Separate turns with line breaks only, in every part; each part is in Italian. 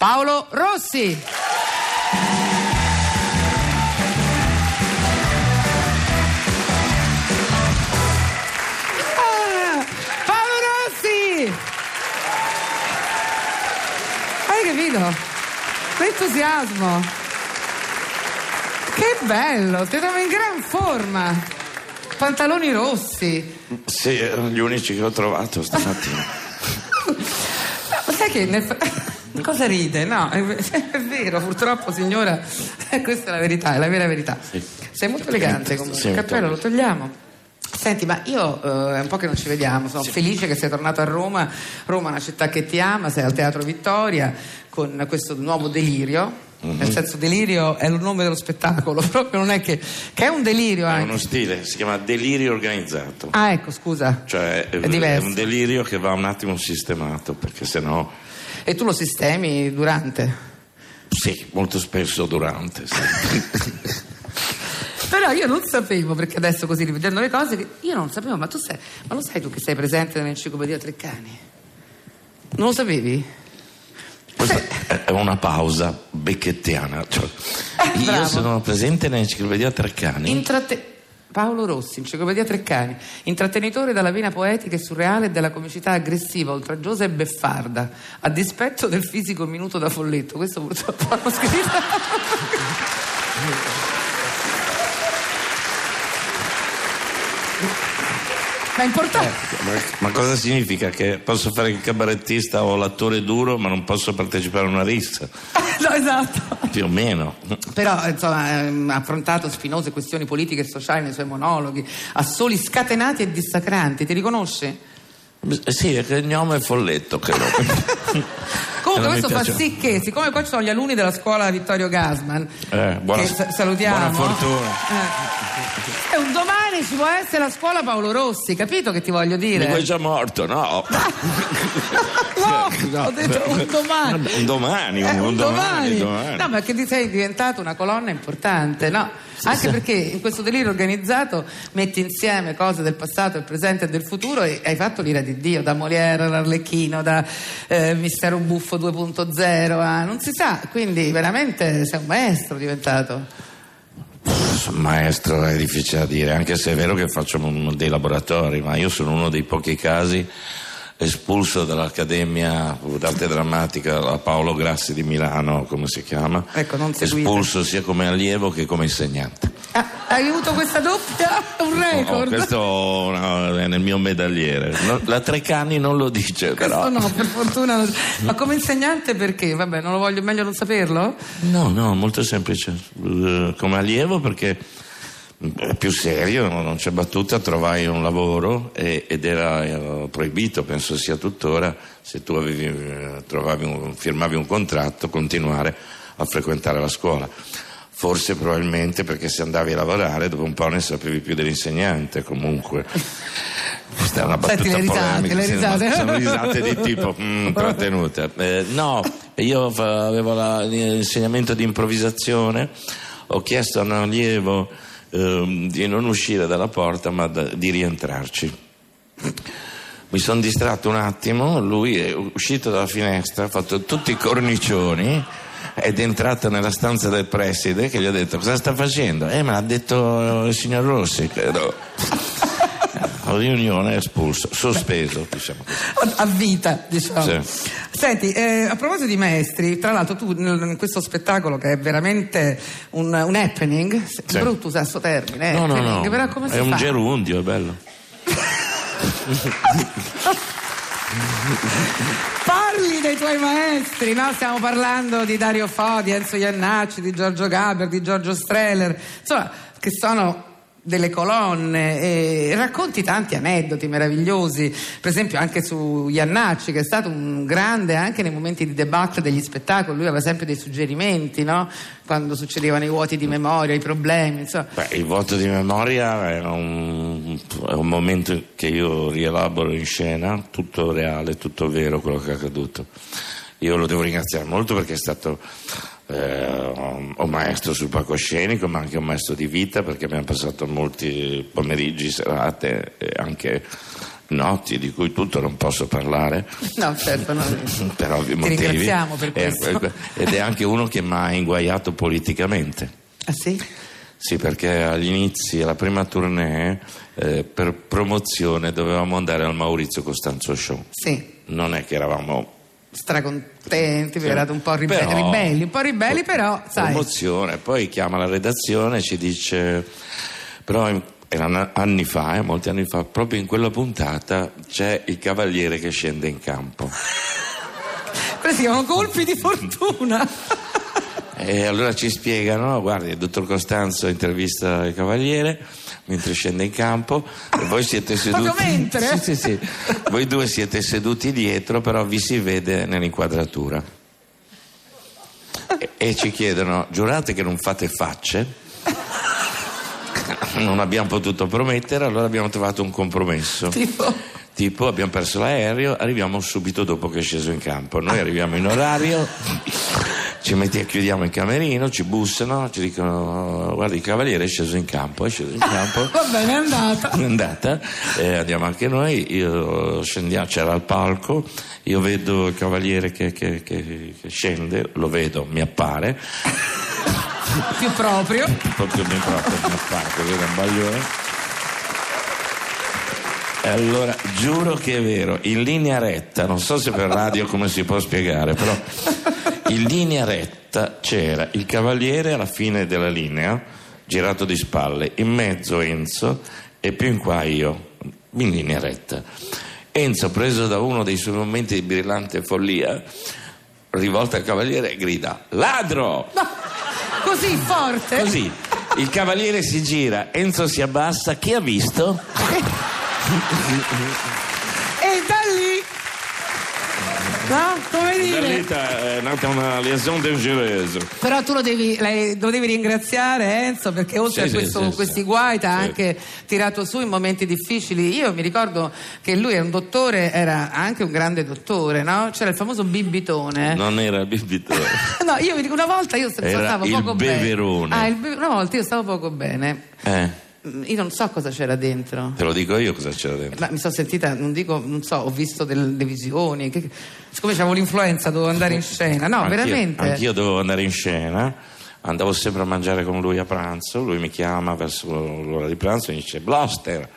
Paolo Rossi. Ah, Paolo Rossi! Hai capito? L'entusiasmo. Che bello, ti trovo in gran forma. Pantaloni rossi.
Sì, erano gli unici che ho trovato stamattina.
No, sai che nel Cosa ride? No, è, è vero, purtroppo signora, questa è la verità, è la vera verità. Sei molto elegante comunque,
Sì,
il cappello lo togliamo. Senti, ma io eh, è un po' che non ci vediamo, sono felice che sei tornato a Roma. Roma è una città che ti ama, sei al Teatro Vittoria con questo nuovo delirio.
Mhm.
Nel senso, delirio è il nome dello spettacolo, proprio non è che. che è un delirio
È
anche.
uno stile, si chiama delirio organizzato.
Ah, ecco, scusa.
Cioè è,
È diverso.
un delirio che va un attimo sistemato, perché sennò
E tu lo sistemi durante.
sì, molto spesso durante. sì.
Però io non sapevo, perché adesso così rivedendo le cose, che io non sapevo, ma tu sai, ma lo sai tu che sei presente nell'enciclopedia Treccani? Non lo sapevi?
Questa è una pausa becchettiana. Cioè, io
bravo.
sono presente nell'enciclopedia Treccani.
Intratte- Paolo Rossi, enciclopedia Treccani, intrattenitore dalla vena poetica e surreale e della comicità aggressiva, oltraggiosa e beffarda, a dispetto del fisico minuto da folletto. Questo purtroppo hanno scritto. Ma è importante.
Ma, ma cosa significa? Che posso fare il cabarettista o l'attore duro, ma non posso partecipare a una rissa?
no, esatto.
Più o meno.
Però insomma ehm, ha affrontato spinose questioni politiche e sociali nei suoi monologhi, a soli scatenati e dissacranti, ti riconosci?
Eh Sì, è che il gnome è folletto, credo.
Comunque questo fa sì che, siccome qua ci sono gli alunni della scuola Vittorio Gasman,
Eh, buona-
che sa- salutiamo.
buona fortuna.
Eh. Un domani ci può essere la scuola Paolo Rossi, capito che ti voglio dire?
Dico è già morto, no?
No,
No.
ho detto un domani.
Un domani,
Eh,
un
un
domani,
domani.
domani.
No, perché ti sei diventato una colonna importante, no? Anche perché in questo delirio organizzato metti insieme cose del passato, del presente e del futuro e hai fatto l'ira di Dio, da Molière all'Arlecchino, da eh, Mistero Buffo 2.0, a- non si sa, quindi veramente sei un maestro diventato.
Maestro è difficile da dire, anche se è vero che faccio dei laboratori, ma io sono uno dei pochi casi espulso dall'Accademia d'Arte Drammatica a Paolo Grassi di Milano, come si chiama?
Ecco.
Espulso sia come allievo che come insegnante.
Ah, hai avuto questa doppia? Un
No,
record?
questo no, è nel mio medagliere. No, la Treccani non lo dice, però.
Questo no, per fortuna. non- Ma come insegnante perché? Vabbè, non lo voglio, meglio non saperlo?
No, no, molto semplice. Eh, Come allievo perché più serio, no, non c'è battuta, trovai un lavoro e- ed era eh, proibito, penso sia tuttora, se tu avevi, eh, trovavi un- firmavi un contratto, continuare a frequentare la scuola. Forse probabilmente perché se andavi a lavorare dopo un po' ne sapevi più dell'insegnante comunque. Questa è una battuta
Senti le risate,
polemica,
le risate.
sono risate di tipo mm, trattenute. Eh, no, io avevo la- l'insegnamento di improvvisazione, ho chiesto a un allievo ehm, di non uscire dalla porta ma da- di rientrarci. Mi sono distratto un attimo, lui è uscito dalla finestra, ha fatto tutti i cornicioni ed è entrato nella stanza del preside che gli ha detto cosa sta facendo? Eh, me l'ha detto il signor Rossi, credo. Riunione espulso, sospeso, diciamo così.
a vita, diciamo.
Sì.
Senti, eh, a proposito di maestri, tra l'altro tu in questo spettacolo che è veramente un, un happening,
Sì.
brutto usare questo termine,
No, no, no,
però come si
è un
fa?
gerundio, è bello.
Parli dei tuoi maestri, no? Stiamo parlando di Dario Fo, di Enzo Iannacci, di Giorgio Gaber, di Giorgio Streller, insomma, che sono delle colonne e racconti tanti aneddoti meravigliosi, per esempio anche su Iannacci che è stato un grande anche nei momenti di debacle degli spettacoli, lui aveva sempre dei suggerimenti, no? Quando succedevano i vuoti di memoria, i problemi, insomma.
Beh, il voto di memoria è un, è un momento che io rielaboro in scena, tutto reale, tutto vero quello che è accaduto. Io lo devo ringraziare molto perché è stato eh, un maestro sul palcoscenico, ma anche un maestro di vita perché abbiamo passato molti pomeriggi, serate e anche noti di cui tutto non posso parlare.
No, certo, no.
per ovvi
Ti
motivi.
ringraziamo per
Eh,
questo.
ed è anche uno che mi ha inguaiato politicamente.
Ah sì?
Sì, perché agli inizi, alla prima tournée, eh, per promozione dovevamo andare al Maurizio Costanzo Show.
Sì.
Non è che eravamo
Stracontenti, vi erate un po' ribe-
Però-
ribelli, un po' ribelli, però, sai.
promozione, poi chiama la redazione e ci dice, però erano anni fa, eh, molti anni fa, proprio in quella puntata c'è il cavaliere che scende in campo.
Questi chiamano colpi di fortuna.
E allora ci spiegano, guardi, il dottor Costanzo intervista il cavaliere mentre scende in campo e voi siete seduti... Sì, sì, sì. Voi due siete seduti dietro, però vi si vede nell'inquadratura. E, e ci chiedono, giurate che non fate facce? Non abbiamo potuto promettere, allora abbiamo trovato un compromesso.
tipo.
Tipo abbiamo perso l'aereo, arriviamo subito dopo che è sceso in campo. Noi arriviamo in orario, ci mettiamo, chiudiamo il camerino, ci bussano, ci dicono guarda il cavaliere è sceso in campo, è sceso in campo.
Va bene, è andata.
È andata, eh, andiamo anche noi, io scendiamo, c'era il palco, io vedo il cavaliere che, che- che- che scende, lo vedo, mi appare,
Più proprio.
proprio mi proprio mi appare, così era un baglione. E allora giuro che è vero, in linea retta, non so se per radio come si può spiegare, però in linea retta c'era il cavaliere alla fine della linea, girato di spalle, in mezzo Enzo e più in qua io, in linea retta. Enzo, preso da uno dei suoi momenti di brillante follia, rivolta al cavaliere, grida: Ladro!
No, così forte.
Così il cavaliere si gira, Enzo si abbassa, chi ha visto?
E da lì. No? Come dire?
è nata una liaison dangereuse.
Però tu lo devi, lei- lo devi ringraziare Enzo perché oltre
Sì,
a questo-
sì,
questi
sì.
guai ti ha
Sì.
anche tirato su in momenti difficili. Io mi ricordo che lui era un dottore, era anche un grande dottore, no? C'era il famoso bibitone.
Non era il bibitore.
No, io mi dico una volta io st-
Era
stavo
il
poco
beverone.
bene. Ah, il be- una volta io stavo poco bene.
Eh,
Io non so cosa c'era dentro.
te lo dico io cosa c'era dentro.
Ma mi sono sentita, non dico, non so, ho visto delle visioni. Che, siccome avevo l'influenza dovevo andare in scena. No,
Anch'io-
veramente.
Anch'io dovevo andare in scena, andavo sempre a mangiare con lui a pranzo, lui mi chiama verso l'ora di pranzo e mi dice Bloster,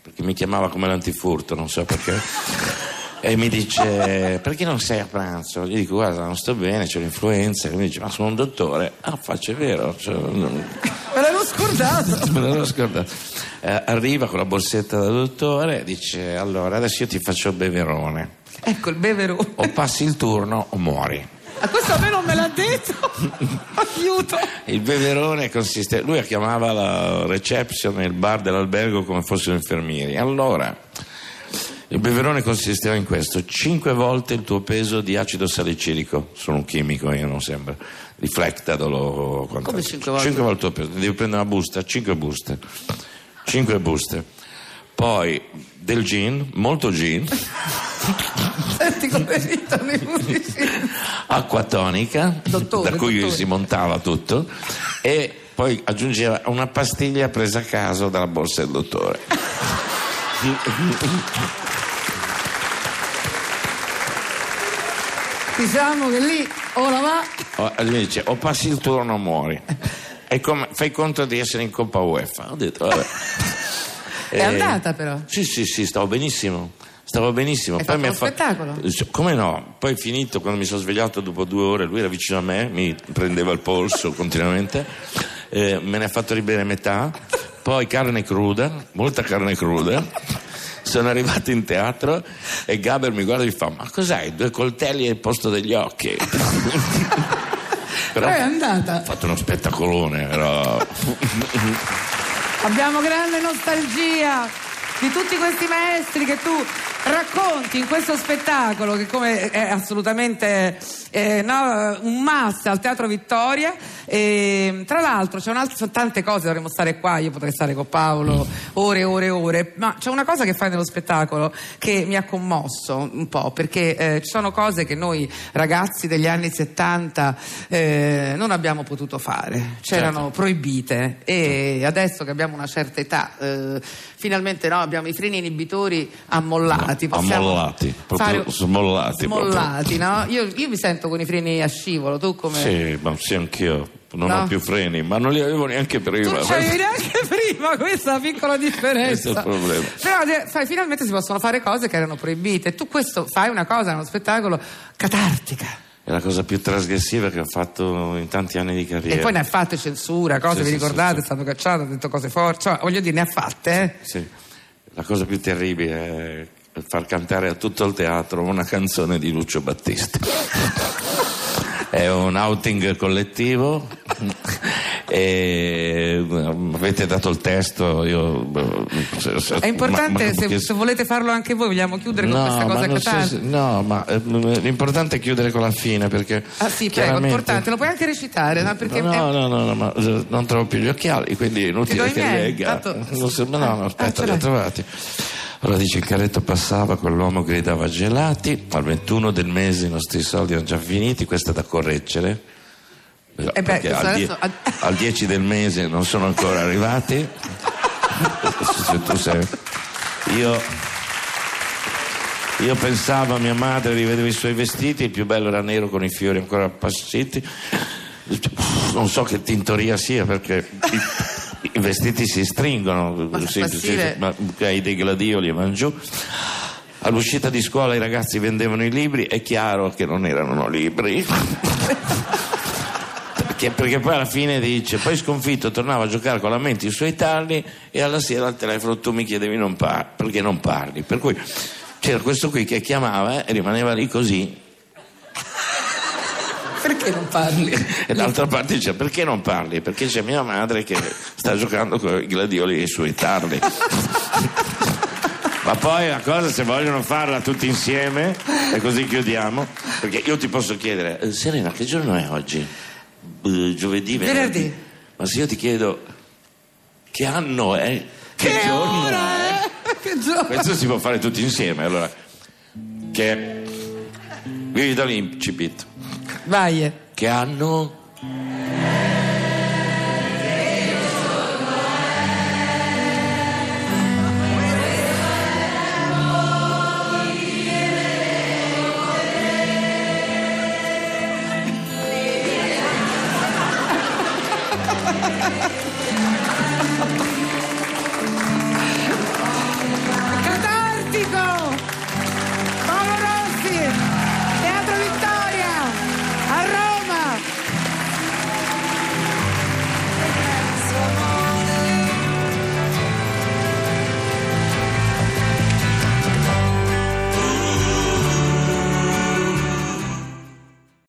perché mi chiamava come l'antifurto, non so perché. E mi dice, perché non sei a pranzo? Gli dico, guarda, non sto bene, c'ho l'influenza. E mi dice, ma sono un dottore. Ah, faccio è vero. cioè, non-
l'avevo scordato.
Me l'ero scordato. Eh, arriva con la borsetta da dottore e dice, allora, adesso io ti faccio il beverone.
ecco il beverone.
O passi il turno o muori.
A questo a me non me l'ha detto. Aiuto.
Il beverone consiste. Lui chiamava la reception il bar dell'albergo come fossero infermieri. Allora, il beverone consisteva in questo: cinque volte il tuo peso di acido salicilico. Sono un chimico, io non sembra. Riflectadolo.
Come cinque volte?
Cinque volte il tuo peso. Devi prendere una busta, cinque buste. Cinque buste. Poi del gin, molto gin,
Senti come ridono i musicisti.
acqua tonica,
Dottore,
da cui
dottore.
si montava tutto, e poi aggiungeva una pastiglia presa a caso dalla borsa del dottore.
Diciamo che lì ora va.
O- e lui dice o passi il turno o muori. E come- fai conto di essere in Coppa UEFA. Ho detto, vabbè.
È
Eh,
andata però.
Sì, sì, sì, stavo benissimo. Stavo benissimo.
Hai
Poi mi ha
uno spettacolo?
Come no? Poi finito, quando mi sono svegliato dopo due ore, lui era vicino a me, mi prendeva il polso continuamente, eh, me ne ha fatto ribere metà, poi carne cruda, molta carne cruda. Sono arrivato in teatro e Gaber mi guarda e mi fa: Ma cos'hai? Due coltelli al posto degli occhi. Però
Però è
ho
andata.
fatto uno spettacolone, però.
Abbiamo grande nostalgia di tutti questi maestri che tu racconti in questo spettacolo che come è assolutamente eh, no, un must al Teatro Vittoria e, tra l'altro c'è sono tante cose dovremmo stare qua io potrei stare con Paolo ore e ore e ore ma c'è una cosa che fai nello spettacolo che mi ha commosso un po' perché eh, ci sono cose che noi ragazzi degli anni 70 eh, non abbiamo potuto fare c'erano certo. proibite e adesso che abbiamo una certa età eh, finalmente no, abbiamo i freni inibitori ammollati.
Ammollati, proprio smollati.
Smollati, no? Io, io, mi sento con i freni a scivolo, tu come?
Sì, ma sì, anch'io. Non no? ho più freni, ma non li avevo neanche prima.
Non li avevi neanche prima, questa è la piccola differenza.
Questo è il problema.
Però sai, finalmente si possono fare cose che erano proibite. Tu questo fai una cosa, uno spettacolo catartica
è la cosa più trasgressiva che ho fatto in tanti anni di carriera.
E poi ne ha fatte censura, cose, sì, vi sì, ricordate? Sì, è stato cacciato, ha detto cose forti. Cioè, voglio dire, ne ha fatte, eh?
Sì, la cosa più terribile è far cantare a tutto il teatro una canzone di Lucio Battisti. è un outing collettivo. E mm, avete dato il testo io,
è importante ma, ma, se, se, volete farlo anche voi vogliamo chiudere no, con questa cosa catartica
no ma eh, l'importante è chiudere con la fine perché
ah sì prego è importante lo puoi anche recitare no,
perché no, è... no, no, no, ma eh, non trovo più gli occhiali quindi è inutile che legga. Tanto... no no aspetta ah, li ho trovati allora dice il carretto passava, quell'uomo gridava gelati, al 21 del mese i nostri soldi erano già finiti, questo è da correggere. Eh beh, al, die- al, 10 del mese non sono ancora arrivati. sei... io, io pensavo a mia madre, rivedevo i suoi vestiti, il più bello era nero con i fiori ancora appassiti. Non so che tintoria sia perché i vestiti si stringono, ma, si, si, ma hai dei gladioli e van giù. All'uscita di scuola i ragazzi vendevano i libri, è chiaro che non erano libri. perché, perché, poi alla fine dice, poi sconfitto tornava a giocare con la mente i suoi tarli e alla sera al telefono tu mi chiedevi non par- perché non parli. Per cui c'era questo qui che chiamava e rimaneva lì così
perché non parli?
E d'altra parte dice perché non parli? Perché c'è mia madre che sta giocando con i gladioli e i suoi tarli. Ma poi la cosa, se vogliono farla tutti insieme, e così chiudiamo, perché io ti posso chiedere, eh, Serena, che giorno è oggi? Giovedì, venerdì. venerdì. Ma se io ti chiedo che anno è?
Che, che giorno è?
Che giorno? Questo si può fare tutti insieme, allora. Che vivi dall'incipit.
Vai.
Che hanno